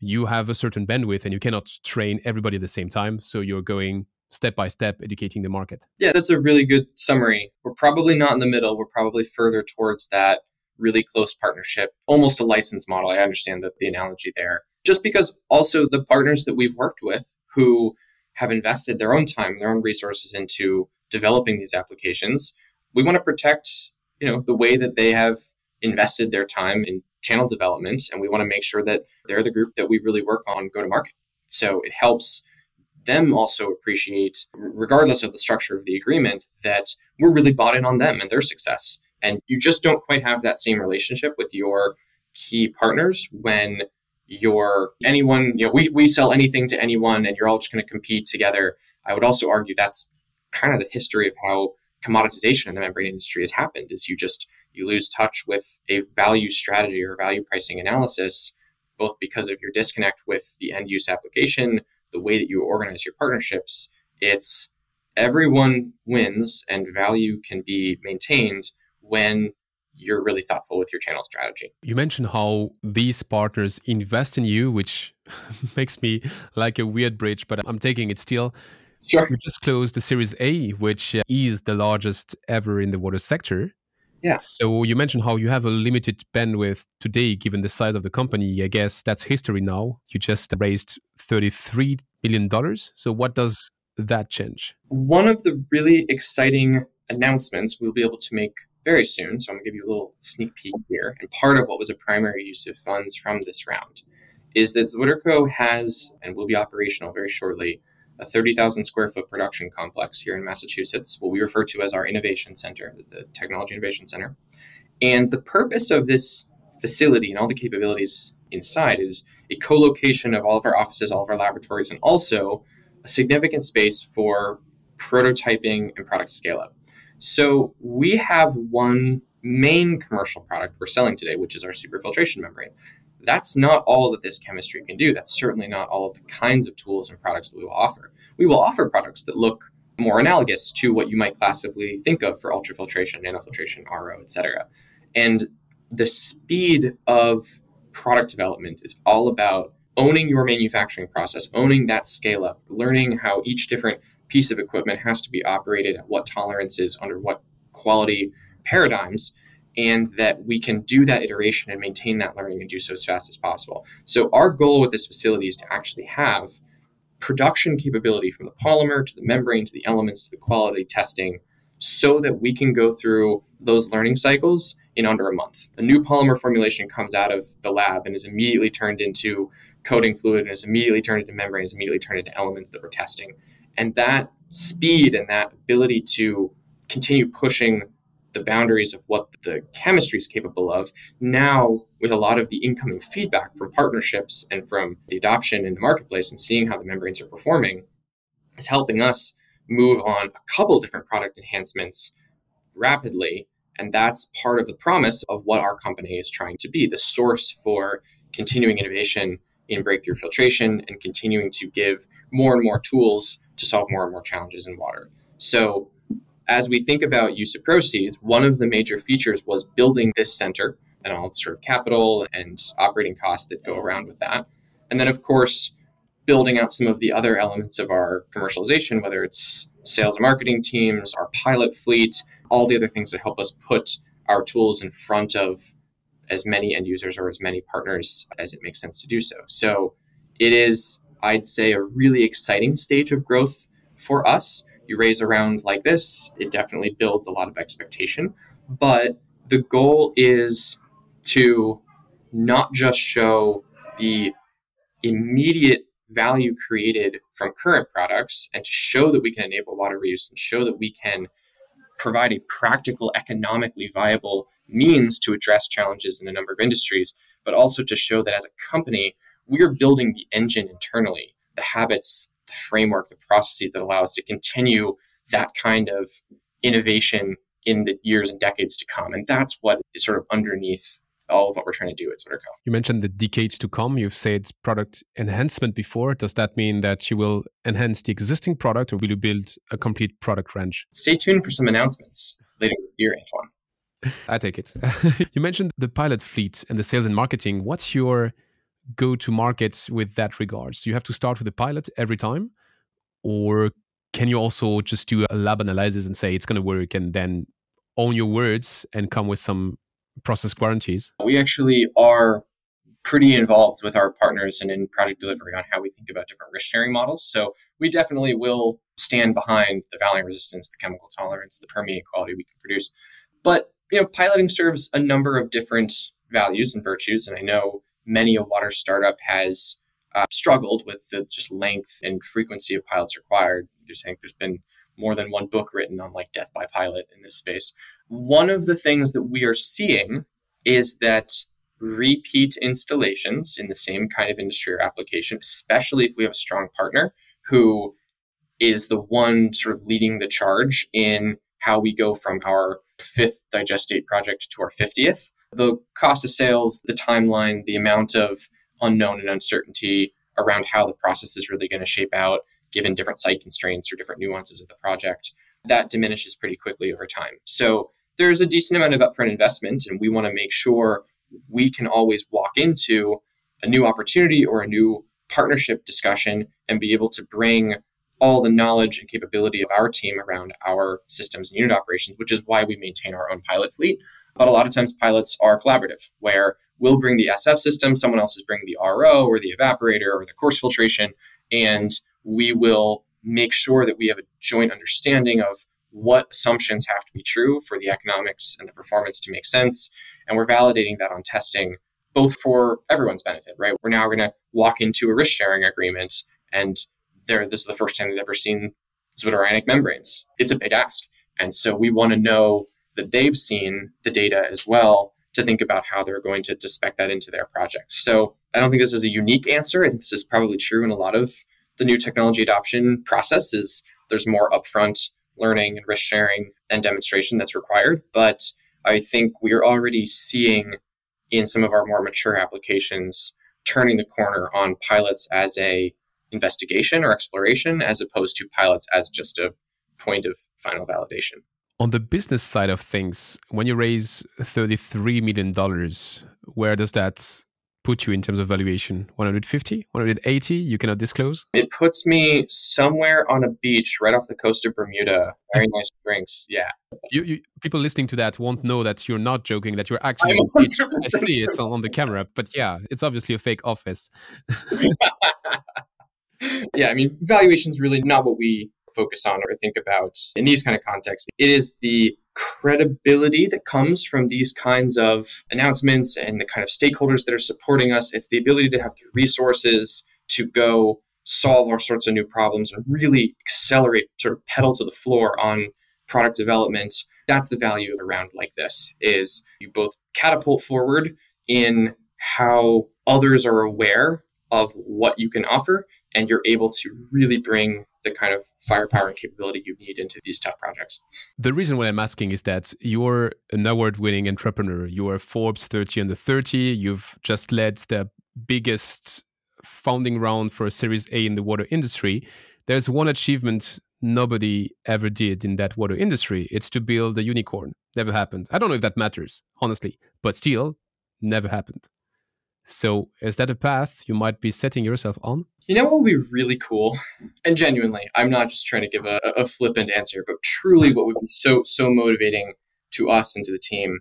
you have a certain bandwidth and you cannot train everybody at the same time. So you're going step by step educating the market. Yeah, that's a really good summary. We're probably not in the middle. We're probably further towards that really close partnership, almost a license model. I understand that the analogy there. Just because also the partners that we've worked with who have invested their own time, their own resources into developing these applications, we want to protect, you know, the way that they have invested their time in channel development and we want to make sure that they're the group that we really work on go to market. So it helps them also appreciate, regardless of the structure of the agreement, that we're really bought in on them and their success. And you just don't quite have that same relationship with your key partners when you're anyone, you know, we, we sell anything to anyone and you're all just going to compete together. I would also argue that's kind of the history of how commoditization in the membrane industry has happened is you just you lose touch with a value strategy or value pricing analysis both because of your disconnect with the end use application the way that you organize your partnerships it's everyone wins and value can be maintained when you're really thoughtful with your channel strategy. You mentioned how these partners invest in you, which makes me like a weird bridge, but I'm taking it still. Sure. We just closed the Series A, which uh, is the largest ever in the water sector. Yeah. So you mentioned how you have a limited bandwidth today, given the size of the company. I guess that's history now. You just raised $33 million. So what does that change? One of the really exciting announcements we'll be able to make very soon. So I'm going to give you a little sneak peek here. And part of what was a primary use of funds from this round is that ZwitterCo has and will be operational very shortly a 30,000 square foot production complex here in Massachusetts, what we refer to as our innovation center, the Technology Innovation Center. And the purpose of this facility and all the capabilities inside is a co location of all of our offices, all of our laboratories, and also a significant space for prototyping and product scale up. So we have one main commercial product we're selling today, which is our superfiltration membrane that's not all that this chemistry can do. That's certainly not all of the kinds of tools and products that we will offer. We will offer products that look more analogous to what you might classically think of for ultrafiltration, nanofiltration, RO, etc. And the speed of product development is all about owning your manufacturing process, owning that scale up, learning how each different piece of equipment has to be operated at what tolerances under what quality paradigms and that we can do that iteration and maintain that learning and do so as fast as possible. So our goal with this facility is to actually have production capability from the polymer to the membrane to the elements to the quality testing so that we can go through those learning cycles in under a month. A new polymer formulation comes out of the lab and is immediately turned into coating fluid and is immediately turned into membrane, is immediately turned into elements that we're testing. And that speed and that ability to continue pushing the boundaries of what the chemistry is capable of. Now, with a lot of the incoming feedback from partnerships and from the adoption in the marketplace and seeing how the membranes are performing, is helping us move on a couple different product enhancements rapidly. And that's part of the promise of what our company is trying to be the source for continuing innovation in breakthrough filtration and continuing to give more and more tools to solve more and more challenges in water. So, as we think about use of proceeds, one of the major features was building this center and all the sort of capital and operating costs that go around with that. And then, of course, building out some of the other elements of our commercialization, whether it's sales and marketing teams, our pilot fleet, all the other things that help us put our tools in front of as many end users or as many partners as it makes sense to do so. So it is, I'd say, a really exciting stage of growth for us you raise a round like this, it definitely builds a lot of expectation. But the goal is to not just show the immediate value created from current products and to show that we can enable water reuse and show that we can provide a practical, economically viable means to address challenges in a number of industries, but also to show that as a company, we are building the engine internally, the habits, the framework, the processes that allow us to continue that kind of innovation in the years and decades to come. And that's what is sort of underneath all of what we're trying to do at ZwitterCo. You mentioned the decades to come. You've said product enhancement before. Does that mean that you will enhance the existing product or will you build a complete product range? Stay tuned for some announcements later this year, Antoine. I take it. you mentioned the pilot fleet and the sales and marketing. What's your go to market with that regards? Do you have to start with a pilot every time? Or can you also just do a lab analysis and say it's going to work and then own your words and come with some process guarantees? We actually are pretty involved with our partners and in project delivery on how we think about different risk sharing models. So we definitely will stand behind the fouling resistance, the chemical tolerance, the permeate quality we can produce. But you know, piloting serves a number of different values and virtues, and I know many a water startup has uh, struggled with the just length and frequency of pilots required. There's, I think there's been more than one book written on like death by pilot in this space. One of the things that we are seeing is that repeat installations in the same kind of industry or application, especially if we have a strong partner who is the one sort of leading the charge in how we go from our fifth digestate project to our 50th the cost of sales, the timeline, the amount of unknown and uncertainty around how the process is really going to shape out given different site constraints or different nuances of the project, that diminishes pretty quickly over time. So there's a decent amount of upfront investment, and we want to make sure we can always walk into a new opportunity or a new partnership discussion and be able to bring all the knowledge and capability of our team around our systems and unit operations, which is why we maintain our own pilot fleet. But a lot of times pilots are collaborative, where we'll bring the SF system, someone else is bringing the RO or the evaporator or the coarse filtration, and we will make sure that we have a joint understanding of what assumptions have to be true for the economics and the performance to make sense. And we're validating that on testing, both for everyone's benefit, right? We're now going to walk into a risk sharing agreement, and there, this is the first time we've ever seen zwitterionic membranes. It's a big ask. And so we want to know that they've seen the data as well to think about how they're going to, to spec that into their projects. So I don't think this is a unique answer. and this is probably true in a lot of the new technology adoption processes. There's more upfront learning and risk sharing and demonstration that's required. But I think we're already seeing in some of our more mature applications turning the corner on pilots as a investigation or exploration as opposed to pilots as just a point of final validation. On the business side of things, when you raise $33 million, where does that put you in terms of valuation? 150, 180? You cannot disclose? It puts me somewhere on a beach right off the coast of Bermuda. Very nice drinks. Yeah. You, you, people listening to that won't know that you're not joking, that you're actually. I see it on the camera, but yeah, it's obviously a fake office. yeah, I mean, valuation is really not what we focus on or think about in these kind of contexts. It is the credibility that comes from these kinds of announcements and the kind of stakeholders that are supporting us. It's the ability to have the resources to go solve all sorts of new problems and really accelerate, sort of pedal to the floor on product development. That's the value of a round like this is you both catapult forward in how others are aware of what you can offer and you're able to really bring the kind of firepower and capability you need into these tough projects. The reason why I'm asking is that you're an award winning entrepreneur. You are Forbes 30 under 30. You've just led the biggest founding round for a Series A in the water industry. There's one achievement nobody ever did in that water industry. It's to build a unicorn. Never happened. I don't know if that matters, honestly, but still, never happened. So, is that a path you might be setting yourself on? You know what would be really cool? And genuinely, I'm not just trying to give a, a flippant answer, but truly what would be so, so motivating to us and to the team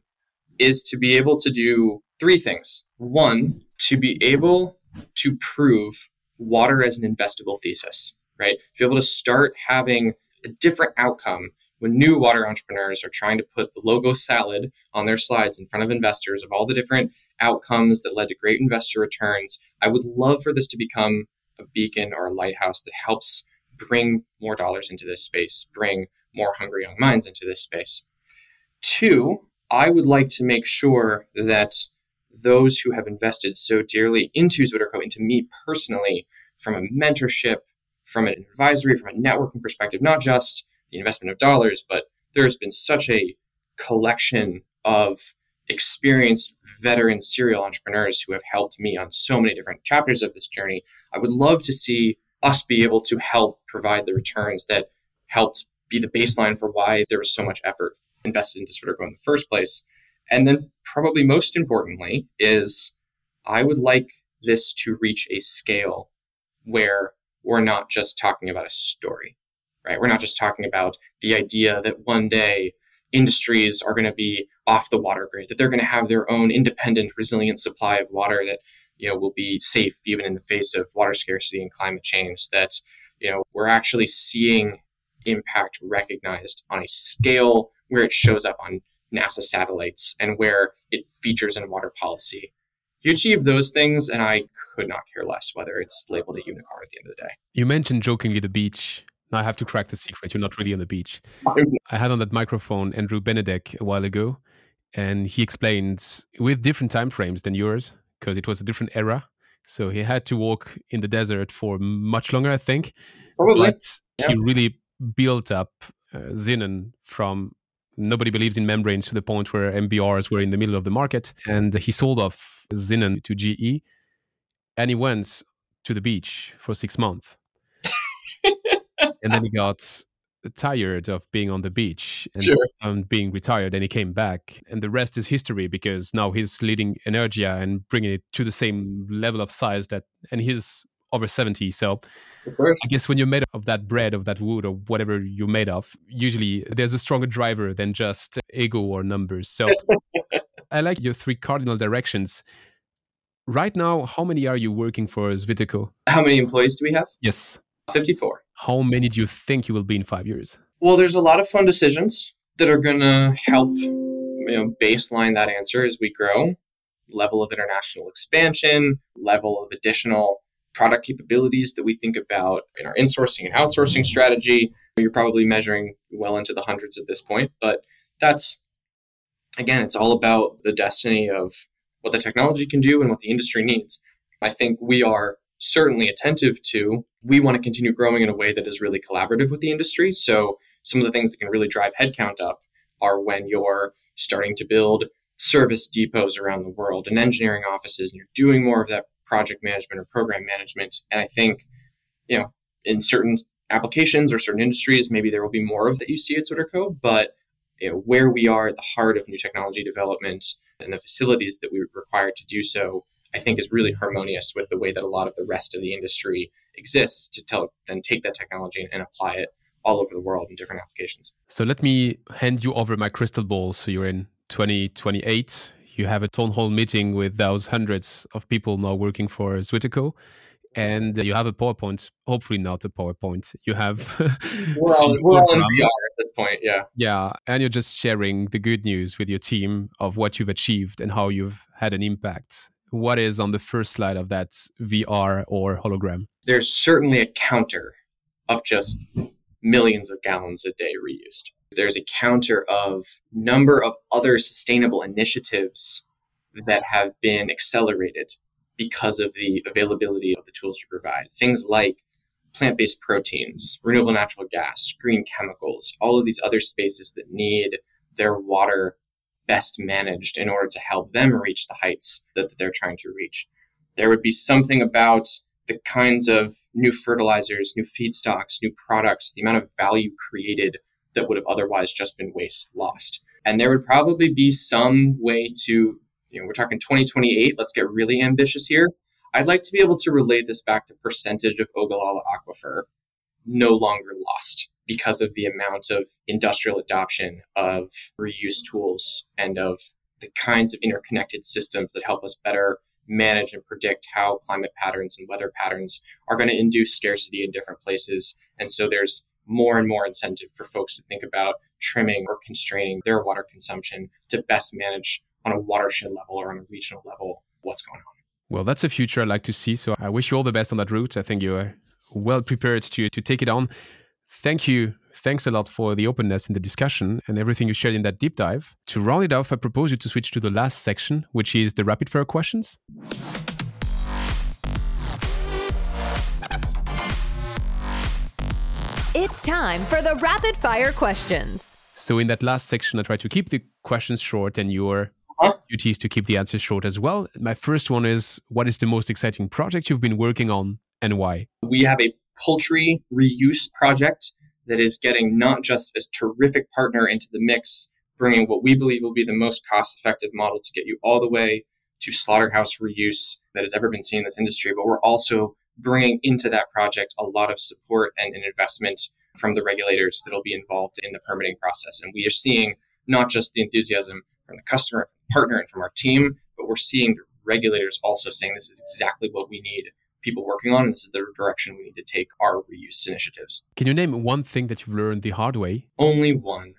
is to be able to do three things. One, to be able to prove water as an investable thesis, right? To be able to start having a different outcome when new water entrepreneurs are trying to put the logo salad on their slides in front of investors of all the different outcomes that led to great investor returns. I would love for this to become a beacon or a lighthouse that helps bring more dollars into this space, bring more hungry young minds into this space. Two, I would like to make sure that those who have invested so dearly into ZwitterCo, into me personally, from a mentorship, from an advisory, from a networking perspective, not just the investment of dollars, but there has been such a collection of experienced veteran serial entrepreneurs who have helped me on so many different chapters of this journey. I would love to see us be able to help provide the returns that helped be the baseline for why there was so much effort invested into go in the first place. And then, probably most importantly, is I would like this to reach a scale where we're not just talking about a story, right? We're not just talking about the idea that one day industries are going to be off the water grid, that they're going to have their own independent, resilient supply of water that you know will be safe even in the face of water scarcity and climate change. That you know we're actually seeing impact recognized on a scale where it shows up on NASA satellites and where it features in water policy. You achieve those things, and I could not care less whether it's labeled a unicorn at the end of the day. You mentioned jokingly the beach. Now I have to crack the secret. You're not really on the beach. I had on that microphone Andrew Benedek a while ago, and he explained with different time frames than yours because it was a different era. So he had to walk in the desert for much longer, I think. Probably. But yeah. he really built up uh, from nobody believes in membranes to the point where MBRs were in the middle of the market. And he sold off Zenon to GE and he went to the beach for six months. And uh then he got tired of being on the beach and sure. being retired and he came back and the rest is history because now he's leading Anaergia and bringing it to the same level of size that and he's over 70 so i guess when you're made of that bread of that wood or whatever you're made of usually there's a stronger driver than just ego or numbers so i like your three cardinal directions. Right now how many are you working for ZwitterCo how many employees do we have? Yes 54 how many do you think you will be in five years? Well, there's a lot of fun decisions that are going to help you know, baseline that answer as we grow. Level of international expansion, level of additional product capabilities that we think about in our insourcing and outsourcing strategy. You're probably measuring well into the hundreds at this point, but that's again, it's all about the destiny of what the technology can do and what the industry needs. I think we are certainly attentive to, we want to continue growing in a way that is really collaborative with the industry. So some of the things that can really drive headcount up are when you're starting to build service depots around the world and engineering offices, and you're doing more of that project management or program management. And I think, you know, in certain applications or certain industries, maybe there will be more of that you see at ZwitterCo, but you know, where we are at the heart of new technology development and the facilities that we require to do so I think is really harmonious with the way that a lot of the rest of the industry exists to tell, then take that technology and, and apply it all over the world in different applications. So let me hand you over my crystal ball. So you're in 2028. You have a town hall meeting with those hundreds of people now working for ZwitterCo and you have a PowerPoint. Hopefully, not a PowerPoint. You have. we're all, we're all in VR at this point, yeah. Yeah, and you're just sharing the good news with your team of what you've achieved and how you've had an impact. What is on the first slide of that VR or hologram? There's certainly a counter of just millions of gallons a day reused. There's a counter of number of other sustainable initiatives that have been accelerated because of the availability of the tools you provide. Things like plant based proteins, renewable natural gas, green chemicals, all of these other spaces that need their water best managed in order to help them reach the heights that, that they're trying to reach. There would be something about the kinds of new fertilizers, new feedstocks, new products, the amount of value created that would have otherwise just been waste lost. And there would probably be some way to you know, we're talking 2028. Let's get really ambitious here. I'd like to be able to relate this back to percentage of Ogallala aquifer no longer lost because of the amount of industrial adoption of reuse tools and of the kinds of interconnected systems that help us better manage and predict how climate patterns and weather patterns are going to induce scarcity in different places. And so there's more and more incentive for folks to think about trimming or constraining their water consumption to best manage on a watershed level or on a regional level what's going on. Well, that's a future I'd like to see. So I wish you all the best on that route. I think you are well prepared to to take it on. Thank you. Thanks a lot for the openness in the discussion and everything you shared in that deep dive. To round it off, I propose you to switch to the last section, which is the rapid fire questions. It's time for the rapid fire questions. So, in that last section, I try to keep the questions short and your uh-huh. duty is to keep the answers short as well. My first one is what is the most exciting project you've been working on and why? We have a poultry reuse project that is getting not just a terrific partner into the mix, bringing what we believe will be the most cost effective model to get you all the way to slaughterhouse reuse that has ever been seen in this industry, but we're also bringing into that project a lot of support and an investment from the regulators that will be involved in the permitting process. And we are seeing not just the enthusiasm from the customer, from the partner, and from our team, but we're seeing the regulators also saying this is exactly what we need people working on, this is the direction we need to take our reuse initiatives. Can you name one thing that you've learned the hard way? Only one.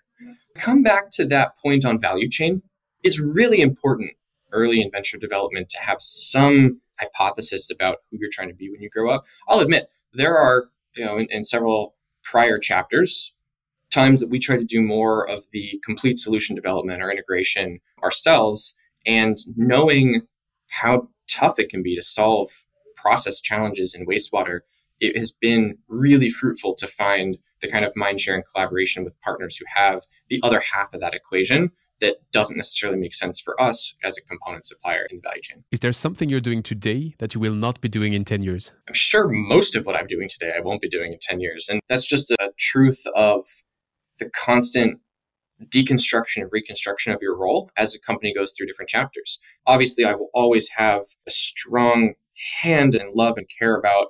Come back to that point on value chain. It's really important early in venture development to have some hypothesis about who you're trying to be when you grow up. I'll admit there are, you know, in, in several prior chapters, times that we try to do more of the complete solution development or integration ourselves and knowing how tough it can be to solve process challenges in wastewater it has been really fruitful to find the kind of mind sharing collaboration with partners who have the other half of that equation that doesn't necessarily make sense for us as a component supplier in the value chain. Is there something you're doing today that you will not be doing in 10 years? I'm sure most of what I'm doing today I won't be doing in 10 years. And that's just a truth of the constant deconstruction and reconstruction of your role as a company goes through different chapters. Obviously, I will always have a strong hand and love and care about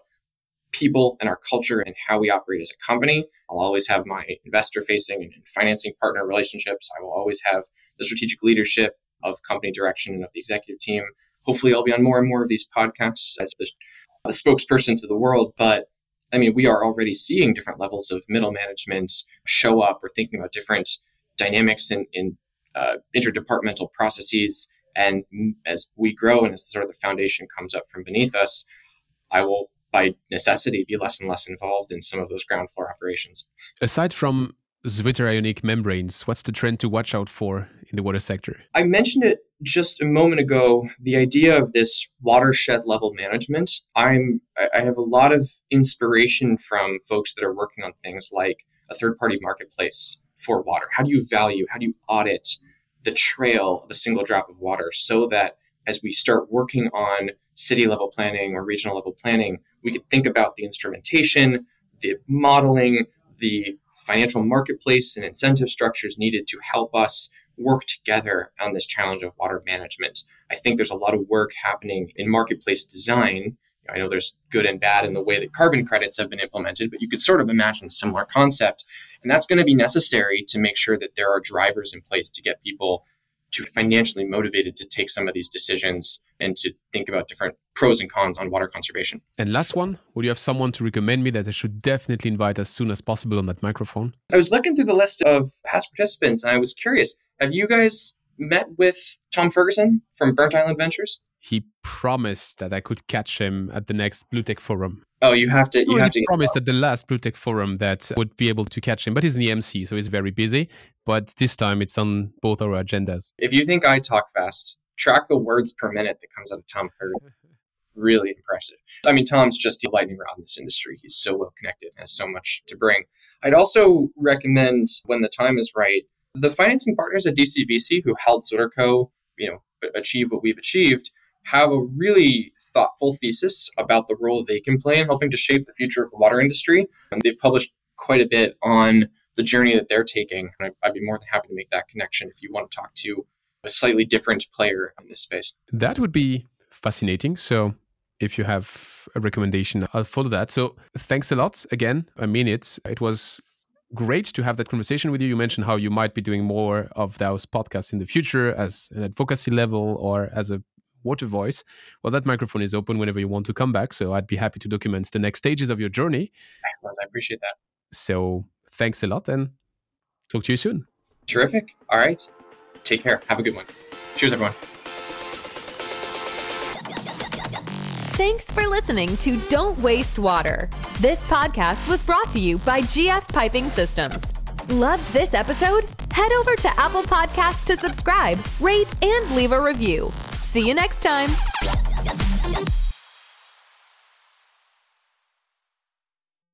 people and our culture and how we operate as a company. I'll always have my investor facing and financing partner relationships. I will always have the strategic leadership of company direction and of the executive team. Hopefully, I'll be on more and more of these podcasts as the, the spokesperson to the world. But I mean, we are already seeing different levels of middle management show up. We're thinking about different dynamics in, in uh, interdepartmental processes. And as we grow and as sort of the foundation comes up from beneath us, I will, by necessity, be less and less involved in some of those ground floor operations. Aside from zwitterionic membranes, what's the trend to watch out for in the water sector? I mentioned it just a moment ago. The idea of this watershed level management. I'm I have a lot of inspiration from folks that are working on things like a third party marketplace for water. How do you value? How do you audit the trail of a single drop of water so that as we start working on city level planning or regional level planning, we could think about the instrumentation, the modeling, the financial marketplace and incentive structures needed to help us work together on this challenge of water management. I think there's a lot of work happening in marketplace design. I know there's good and bad in the way that carbon credits have been implemented, but you could sort of imagine a similar concept. And that's going to be necessary to make sure that there are drivers in place to get people to financially motivated to take some of these decisions and to think about different pros and cons on water conservation. And last one, would you have someone to recommend me that I should definitely invite as soon as possible on that microphone? I was looking through the list of past participants and I was curious, have you guys met with Tom Ferguson from Burnt Island Ventures? He promised that I could catch him at the next BlueTech Forum. Oh, you have to. You no, have to. promised at the last BlueTech Forum that would be able to catch him, but he's in the MC, so he's very busy. But this time, it's on both our agendas. If you think I talk fast, track the words per minute that comes out of Tom Ferguson. really impressive. I mean, Tom's just a lightning rod in this industry. He's so well connected and has so much to bring. I'd also recommend, when the time is right, the financing partners at DCVC who helped ZwitterCo, you know, achieve what we've achieved have a really thoughtful thesis about the role they can play in helping to shape the future of the water industry. And they've published quite a bit on the journey that they're taking. And I'd be more than happy to make that connection if you want to talk to a slightly different player in this space. That would be fascinating. So if you have a recommendation, I'll follow that. So thanks a lot again. I mean it. It was great to have that conversation with you. You mentioned how you might be doing more of those podcasts in the future as an advocacy level or as a water voice. Well, that microphone is open whenever you want to come back. So I'd be happy to document the next stages of your journey. Excellent. I appreciate that. So thanks a lot and talk to you soon. Terrific. All right. Take care. Have a good one. Cheers, everyone. Thanks for listening to Don't Waste Water. This podcast was brought to you by GF Piping Systems. Loved this episode? Head over to Apple Podcasts to subscribe, rate, and leave a review. See you next time.